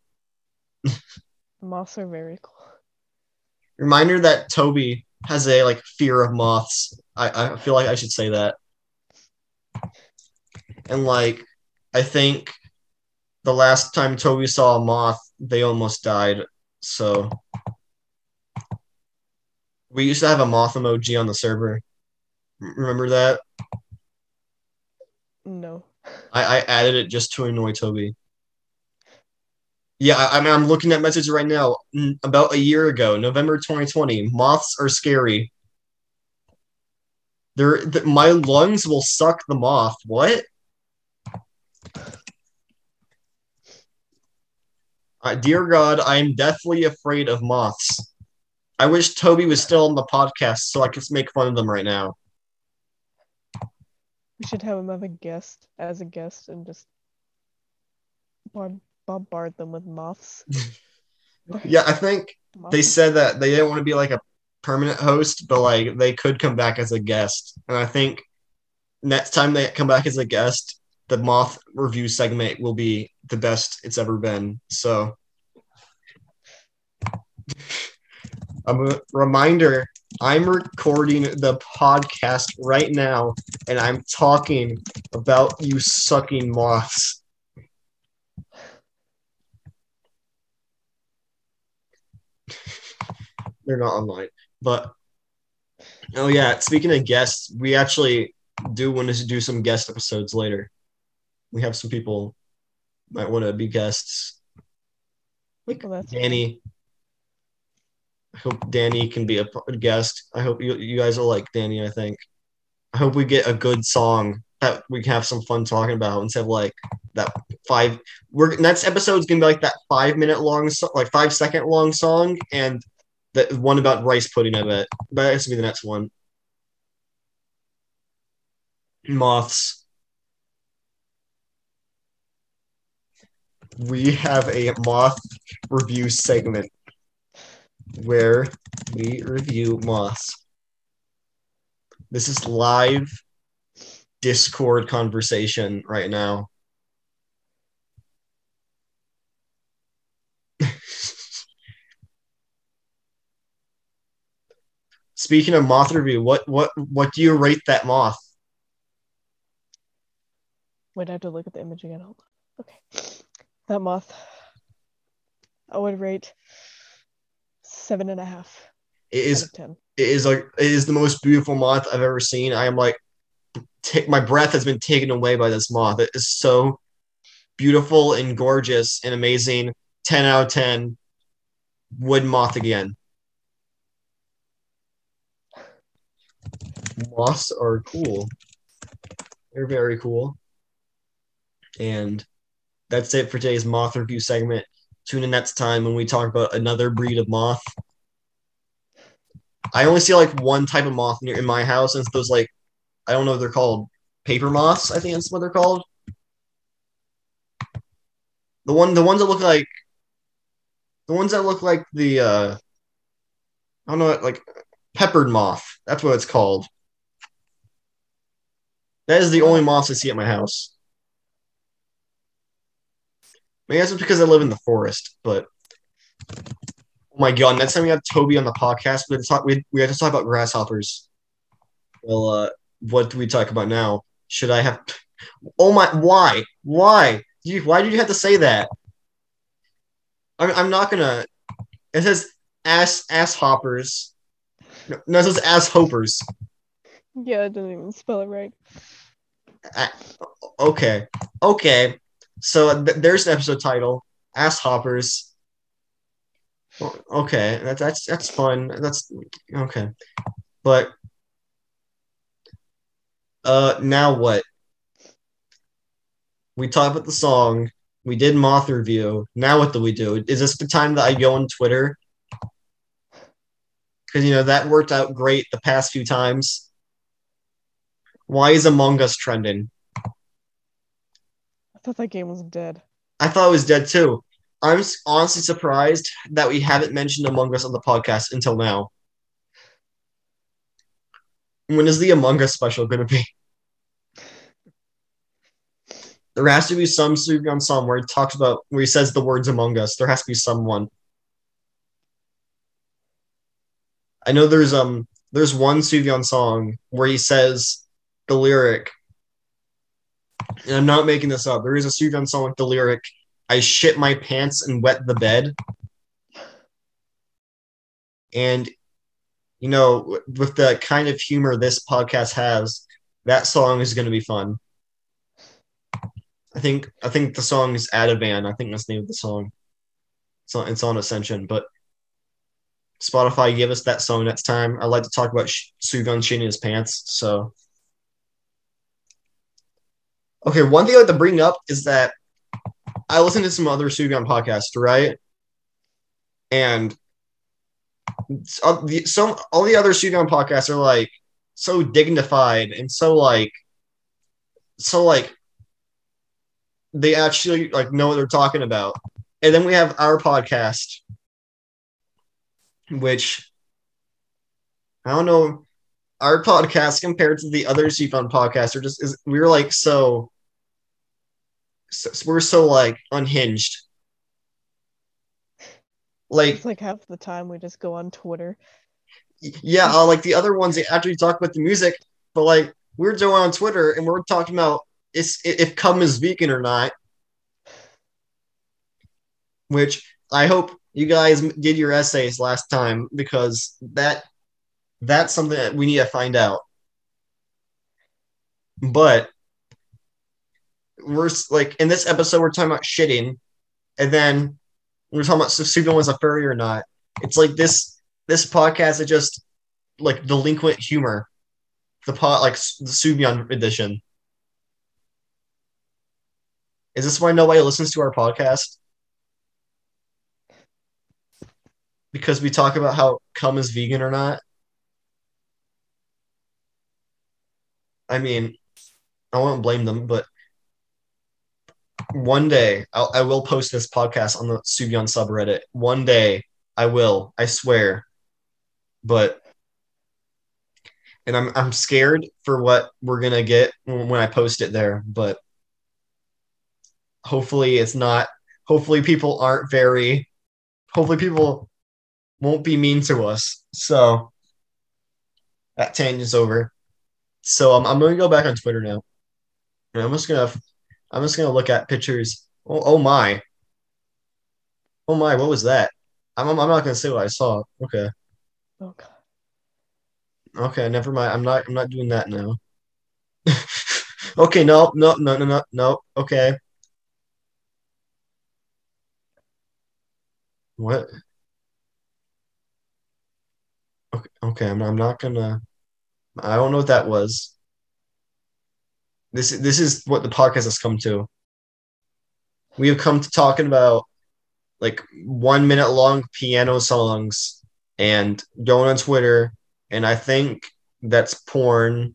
Moths are very cool. Reminder that Toby has a like fear of moths. I, I feel like I should say that. And like I think the last time Toby saw a moth, they almost died. So we used to have a moth emoji on the server. Remember that? No. I, I added it just to annoy Toby. Yeah, I, I mean, I'm looking at messages right now. About a year ago, November 2020, moths are scary. They're, th- my lungs will suck the moth. What? Uh, dear God, I am deathly afraid of moths. I wish Toby was still on the podcast so I could make fun of them right now. We should have him have a guest as a guest and just bombard, bombard them with moths. Yeah, I think they said that they didn't want to be like a permanent host, but like they could come back as a guest. And I think next time they come back as a guest, the moth review segment will be the best it's ever been. So a reminder I'm recording the podcast right now and I'm talking about you sucking moths. They're not online. But oh yeah, speaking of guests, we actually do want to do some guest episodes later. We have some people might want to be guests. Like Danny. I hope Danny can be a guest. I hope you you guys will like Danny. I think. I hope we get a good song that we can have some fun talking about instead of like that five. We're next episode's gonna be like that five minute long, so, like five second long song, and the one about rice pudding. I bet. But that's gonna be the next one. Moths. We have a moth review segment where we review moths. This is live Discord conversation right now. Speaking of moth review, what what what do you rate that moth? Wait, I have to look at the image again. Hold on. Okay. That moth. I would rate seven and a half. It is ten. It is like it is the most beautiful moth I've ever seen. I am like, ta- my breath has been taken away by this moth. It is so beautiful and gorgeous and amazing. Ten out of ten. Wood moth again. Moths are cool. They're very cool. And that's it for today's moth review segment. Tune in next time when we talk about another breed of moth. I only see like one type of moth near in my house, and it's those like I don't know what they're called. Paper moths, I think that's what they're called. The one the ones that look like the ones that look like the uh I don't know like peppered moth. That's what it's called. That is the only moss I see at my house. Maybe that's because I live in the forest, but oh my god, next time we have Toby on the podcast, we have to talk we, we to talk about grasshoppers. Well, uh what do we talk about now? Should I have Oh my why? Why? You why did you have to say that? I'm I'm not gonna it says ass ass hoppers. No, no it says ass hopers. Yeah, it doesn't even spell it right. Okay. Okay. So th- there's an episode title, Ass Hoppers. Okay, that, that's that's fun. That's okay. But uh now what? We talked about the song. We did moth review. Now what do we do? Is this the time that I go on Twitter? Because you know that worked out great the past few times. Why is Among Us trending? I thought that game was dead. I thought it was dead too. I'm honestly surprised that we haven't mentioned Among Us on the podcast until now. When is the Among Us special going to be? There has to be some Sufjan song where he talks about where he says the words Among Us. There has to be someone. I know there's um there's one Sufjan song where he says the lyric, and I'm not making this up. There is a Sufjan song with the lyric, "I shit my pants and wet the bed," and you know, with the kind of humor this podcast has, that song is going to be fun. I think I think the song is Ativan. I think that's the name of the song. It's on, it's on Ascension, but Spotify give us that song next time. I'd like to talk about Sh- shitting his pants. So, okay, one thing I like to bring up is that I listen to some other Sufjan podcasts, right? And uh, some, all the other Sufjan podcasts are like so dignified and so like so like they actually like know what they're talking about. And then we have our podcast, which I don't know. Our podcast compared to the other Fun podcasts are just is we're like so, so we're so like unhinged. Like It's like half the time we just go on Twitter. yeah, uh, like the other ones they actually talk about the music, but like we're doing on Twitter and we're talking about is if cum is vegan or not. Which I hope you guys did your essays last time because that that's something that we need to find out. But we're like in this episode we're talking about shitting, and then we're talking about Sufjan was a furry or not. It's like this this podcast is just like delinquent humor. The pot like the Sufjan edition. Is this why nobody listens to our podcast? Because we talk about how cum is vegan or not. I mean, I won't blame them, but one day I'll, I will post this podcast on the Sufjan subreddit. One day I will, I swear. But and I'm I'm scared for what we're gonna get when I post it there, but hopefully it's not hopefully people aren't very hopefully people won't be mean to us so that tangent's over so I'm, I'm gonna go back on twitter now and i'm just gonna i'm just gonna look at pictures oh, oh my oh my what was that I'm, I'm not gonna say what i saw okay god. okay never mind i'm not i'm not doing that now okay no no no no no no okay What? Okay, okay, I'm, I'm not gonna. I don't know what that was. This this is what the podcast has come to. We have come to talking about like one minute long piano songs and going on Twitter, and I think that's porn,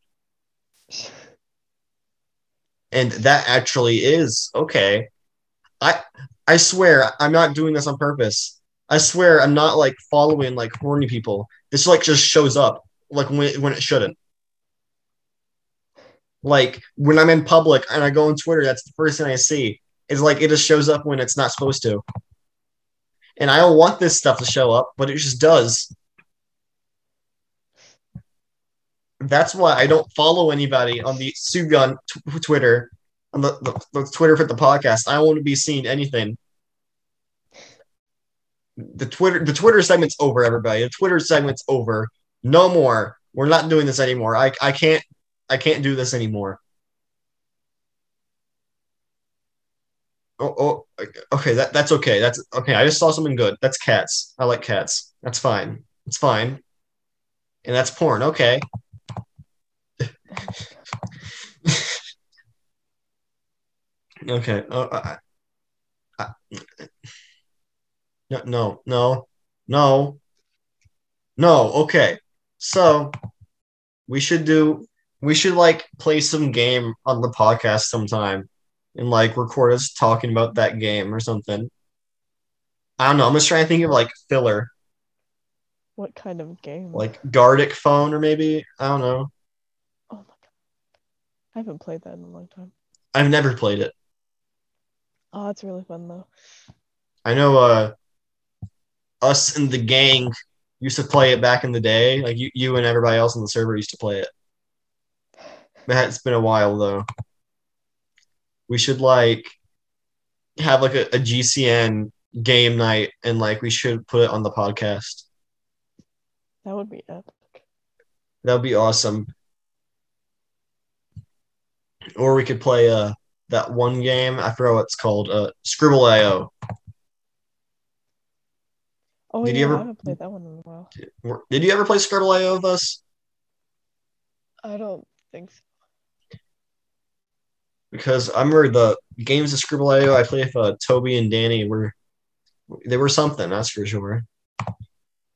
and that actually is okay. I I swear I'm not doing this on purpose. I swear I'm not like following like horny people. This like just shows up like when when it shouldn't. Like when I'm in public and I go on Twitter, that's the first thing I see. Is like it just shows up when it's not supposed to. And I don't want this stuff to show up, but it just does. That's why I don't follow anybody on the Sufjan t- Twitter, on the, the, the Twitter for the podcast. I don't want to be seeing anything the Twitter the Twitter segment's over, everybody. The Twitter segment's over. No more. We're not doing this anymore. I I can't I can't do this anymore. Oh, oh okay, that, that's okay. That's okay. I just saw something good. That's cats. I like cats. That's fine. It's fine. And that's porn. Okay. okay. Uh, I, I, no, no, no, no, no. Okay, so we should do. We should like play some game on the podcast sometime. and like record us talking about that game or something. I don't know. I'm just trying to think of like filler, What kind of game? like Gartic Phone or maybe I don't know. oh my god, I haven't played that in a long time. I've never played it. Oh, it's really fun though. I know uh us and the gang used to play it back in the day. Like you, you and everybody else on the server used to play it. It's been a while though. We should like have like a, a GCN game night and like we should put it on the podcast. That would be epic. That would be awesome. Or we could play uh that one game, I forgot what it's called, uh Scribble IO. Oh Did yeah, you ever- I haven't played that one in a while. Did you ever play Scribble IO with us? I don't think so. Because I remember the games of Scribble IO I played with uh, Toby and Danny were they were something, that's for sure.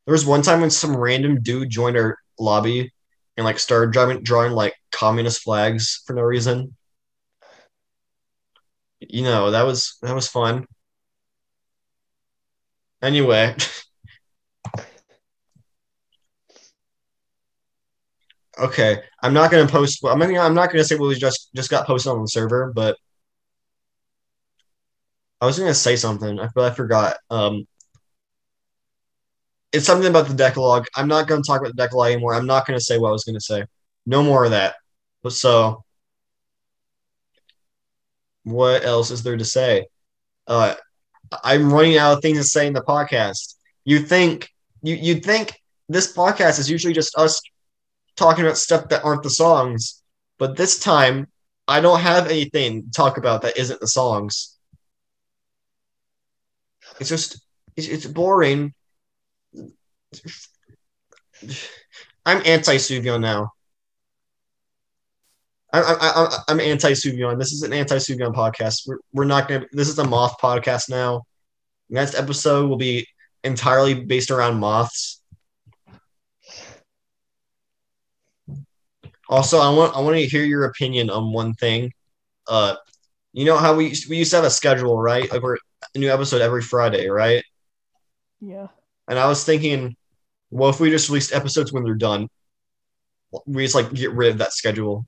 There was one time when some random dude joined our lobby and like started drawing, drawing like communist flags for no reason. You know, that was that was fun. Anyway, okay, I'm not gonna post. I'm I'm not gonna say what was just just got posted on the server, but I was gonna say something, but I forgot. Um, it's something about the Decalogue. I'm not gonna talk about the Decalogue anymore. I'm not gonna say what I was gonna say. No more of that. So, what else is there to say? Uh, I'm running out of things to say in the podcast. You think you you think this podcast is usually just us talking about stuff that aren't the songs, but this time I don't have anything to talk about that isn't the songs. It's just it's, it's boring. I'm anti Sufjan now. I, I, I, I'm anti Sufjan. This is an anti Sufjan podcast. We're, we're not gonna. This is a moth podcast now. Next episode will be entirely based around moths. Also, I want I want to hear your opinion on one thing. Uh, you know how we used, we used to have a schedule, right? Like we're a new episode every Friday, right? Yeah. And I was thinking, well, if we just released episodes when they're done, we just like get rid of that schedule.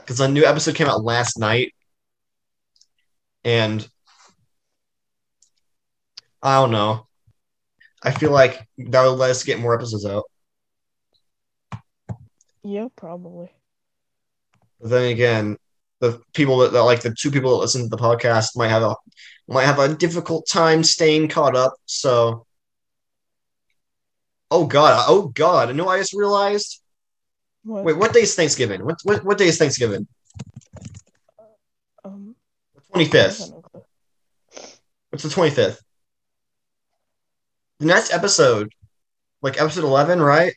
Because a new episode came out last night, and I don't know. I feel like that would let us get more episodes out. Yeah, probably. But then again, the people that, that like the two people that listen to the podcast might have a might have a difficult time staying caught up. So, oh god, oh god, I know I just realized. What? Wait, what day is Thanksgiving? What what, what day is Thanksgiving? Um. Twenty I fifth. What's the twenty fifth? The next episode, like episode eleven, right,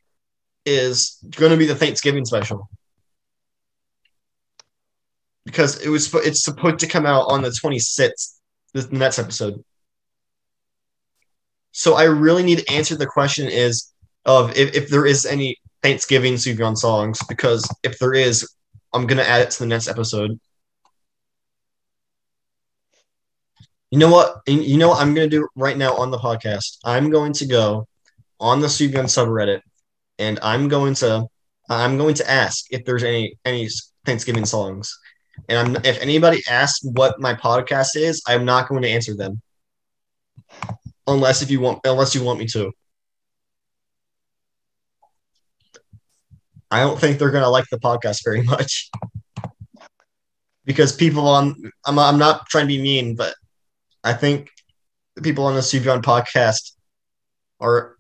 is going to be the Thanksgiving special because it was it's supposed to come out on the twenty sixth. The next episode. So I really need to answer the question is of if, if there is any Thanksgiving Sufjan songs because if there is, I'm gonna add it to the next episode. You know what? You know what I'm going to do right now on the podcast? I'm going to go on the Sufjan subreddit and I'm going to I'm going to ask if there's any any Thanksgiving songs. And I'm, if anybody asks what my podcast is, I'm not going to answer them. Unless if you want unless you want me to. I don't think they're going to like the podcast very much. Because people on I'm I'm not trying to be mean, but I think the people on the Sufjan podcast are.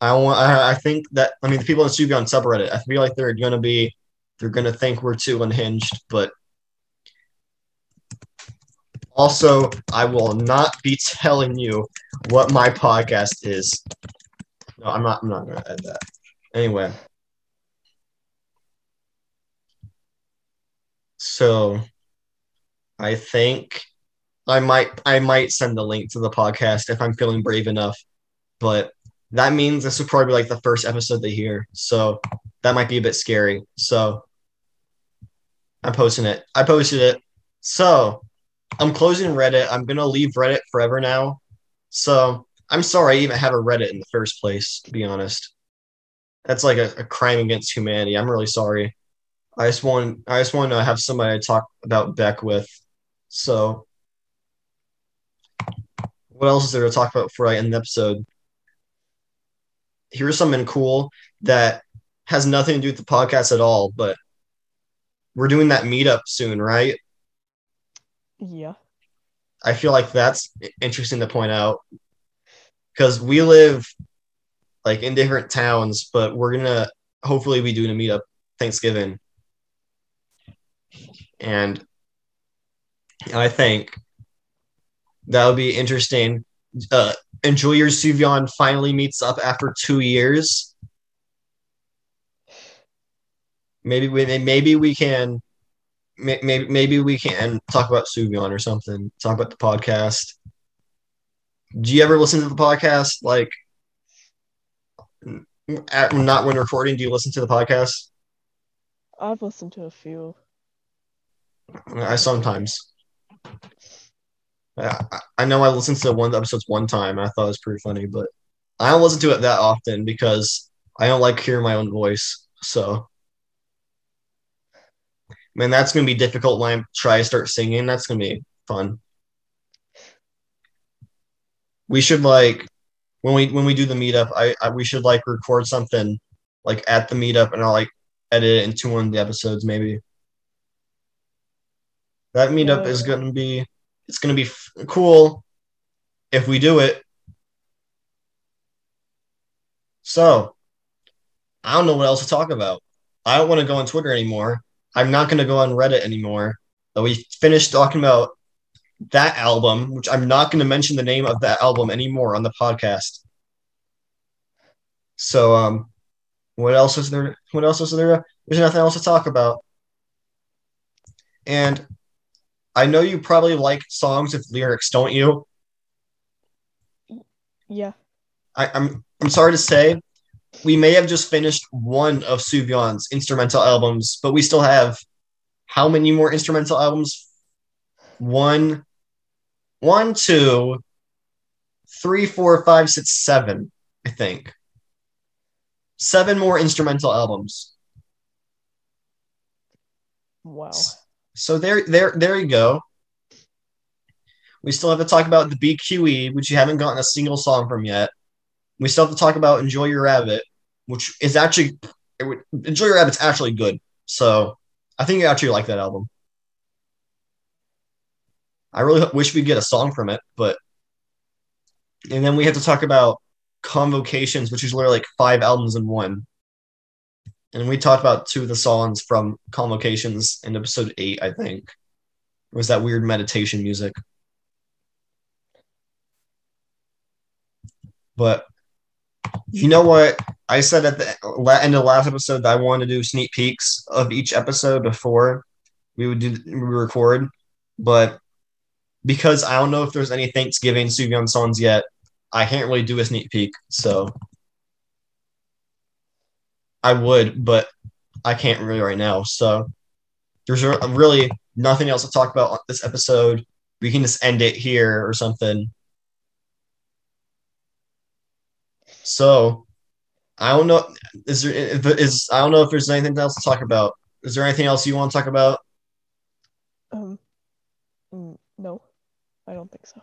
I want. I, I think that. I mean, the people on the Sufjan subreddit. I feel like they're gonna be. They're gonna think we're too unhinged, but. Also, I will not be telling you what my podcast is. No, I'm not. I'm not gonna add that. Anyway. So, I think I might I might send the link to the podcast if I'm feeling brave enough. But that means this will probably be like the first episode they hear. So that might be a bit scary. So I'm posting it. I posted it. So I'm closing Reddit. I'm gonna leave Reddit forever now. So I'm sorry I even have a Reddit in the first place, to be honest. That's like a, a crime against humanity. I'm really sorry. I just want I just want to have somebody to talk about Beck with. So what else is there to talk about before I end the episode? Here's something cool that has nothing to do with the podcast at all, but we're doing that meetup soon, right? Yeah. I feel like that's interesting to point out because we live like in different towns, but we're gonna hopefully be doing a meetup Thanksgiving, and I think that would be interesting. Uh, Enjoy Your Sufjan finally meets up after two years. Maybe we maybe we can maybe maybe we can talk about Sufjan or something. Talk about the podcast. Do you ever listen to the podcast? Like, at, not when recording. Do you listen to the podcast? I've listened to a few. I sometimes. I, I know I listened to one of the episodes one time. I thought it was pretty funny, but I don't listen to it that often because I don't like hearing my own voice. So, man, that's gonna be difficult when I try to start singing. That's gonna be fun. We should like when we when we do the meetup. I, I we should like record something like at the meetup, and I'll like edit it into one of the episodes maybe. That meetup is gonna be it's gonna be f- cool if we do it. So, I don't know what else to talk about. I don't want to go on Twitter anymore. I'm not going to go on Reddit anymore. Uh, We finished talking about that album, which I'm not going to mention the name of that album anymore on the podcast. So, um, what else is there? What else is there? There's nothing else to talk about. And I know you probably like songs with lyrics, don't you? Yeah. I, I'm I'm sorry to say, we may have just finished one of Sufjan's instrumental albums, but we still have how many more instrumental albums? One, one, two, three, four, five, six, seven, I think. Seven more instrumental albums. Wow. So there, there, there you go. We still have to talk about the BQE, which you haven't gotten a single song from yet. We still have to talk about Enjoy Your Rabbit, which is actually would, Enjoy Your Rabbit's actually good. So I think you actually like that album. I really wish we'd get a song from it, but and then we have to talk about Convocations, which is literally like five albums in one. And we talked about two of the songs from Convocations in episode eight, I think. It was that weird meditation music. But you know what? I said at the end of the last episode that I wanted to do sneak peeks of each episode before we would do we record, but because I don't know if there's any Thanksgiving Sufjan songs yet, I can't really do a sneak peek. So I would, but I can't really right now. So there's really nothing else to talk about on this episode. We can just end it here or something. So I don't know. Is there if it is I don't know if there's anything else to talk about. Is there anything else you want to talk about? Um. mm, No, I don't think so.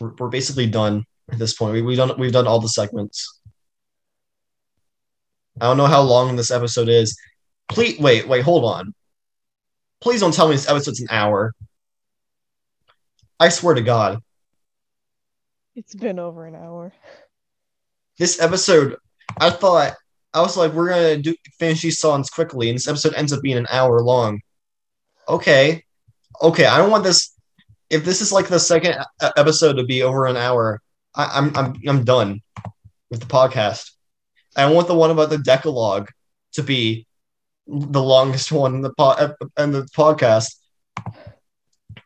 We're, we're basically done at this point. We, we've done we've done all the segments. I don't know how long this episode is. Please wait, wait, hold on. Please don't tell me this episode's an hour. I swear to God, It's been over an hour. this episode, I thought I was like, we're gonna do finish these songs quickly, and this episode ends up being an hour long. Okay, okay, I don't want this. If this is like the second episode to be over an hour, I, I'm I'm I'm done with the podcast. I want the one about the Decalogue to be the longest one in the po- in the podcast.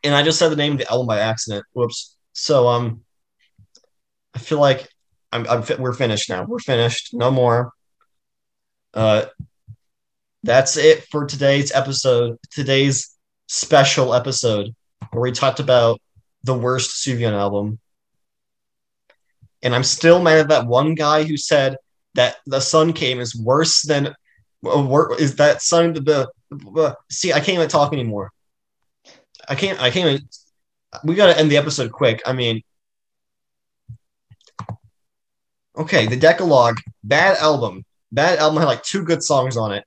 And I just said the name of the album by accident. Whoops. So um, I feel like I'm, I'm fi- we're finished now. We're finished. No more. Uh, that's it for today's episode, today's special episode where we talked about the worst Sufjan album. And I'm still mad at that one guy who said that the Sun Came is worse than uh, is that Sun the, the see I can't even talk anymore. I can't I can't even we gotta end the episode quick. I mean Okay, the Decalogue, bad album. Bad album had like two good songs on it.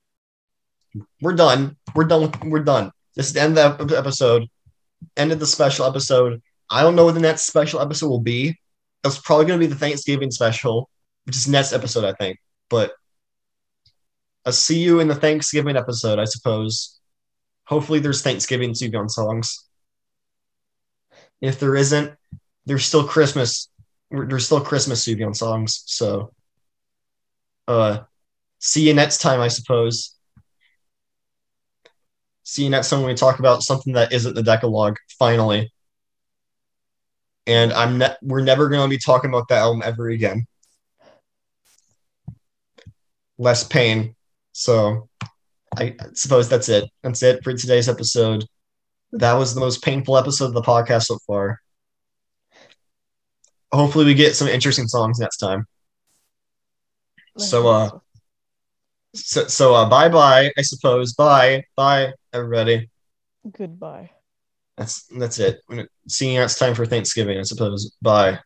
We're done. We're done. With, we're done. This is the end of the episode. End of the special episode. I don't know what the next special episode will be. It's probably going to be the Thanksgiving special, which is next episode, I think. But I'll see you in the Thanksgiving episode, I suppose. Hopefully, there's Thanksgiving Sufjan songs. If there isn't, there's still Christmas. There's still Christmas Sufjan songs. So, uh, see you next time, I suppose. See you next time when we talk about something that isn't the Decalogue. Finally, and I'm ne- we're never going to be talking about that album ever again. Less pain. So, I suppose that's it. That's it for today's episode. That was the most painful episode of the podcast so far. Hopefully, we get some interesting songs next time. So, uh, so, so uh, bye bye. I suppose. Bye, bye, everybody. Goodbye. That's that's it. See you next time for Thanksgiving. I suppose. Bye.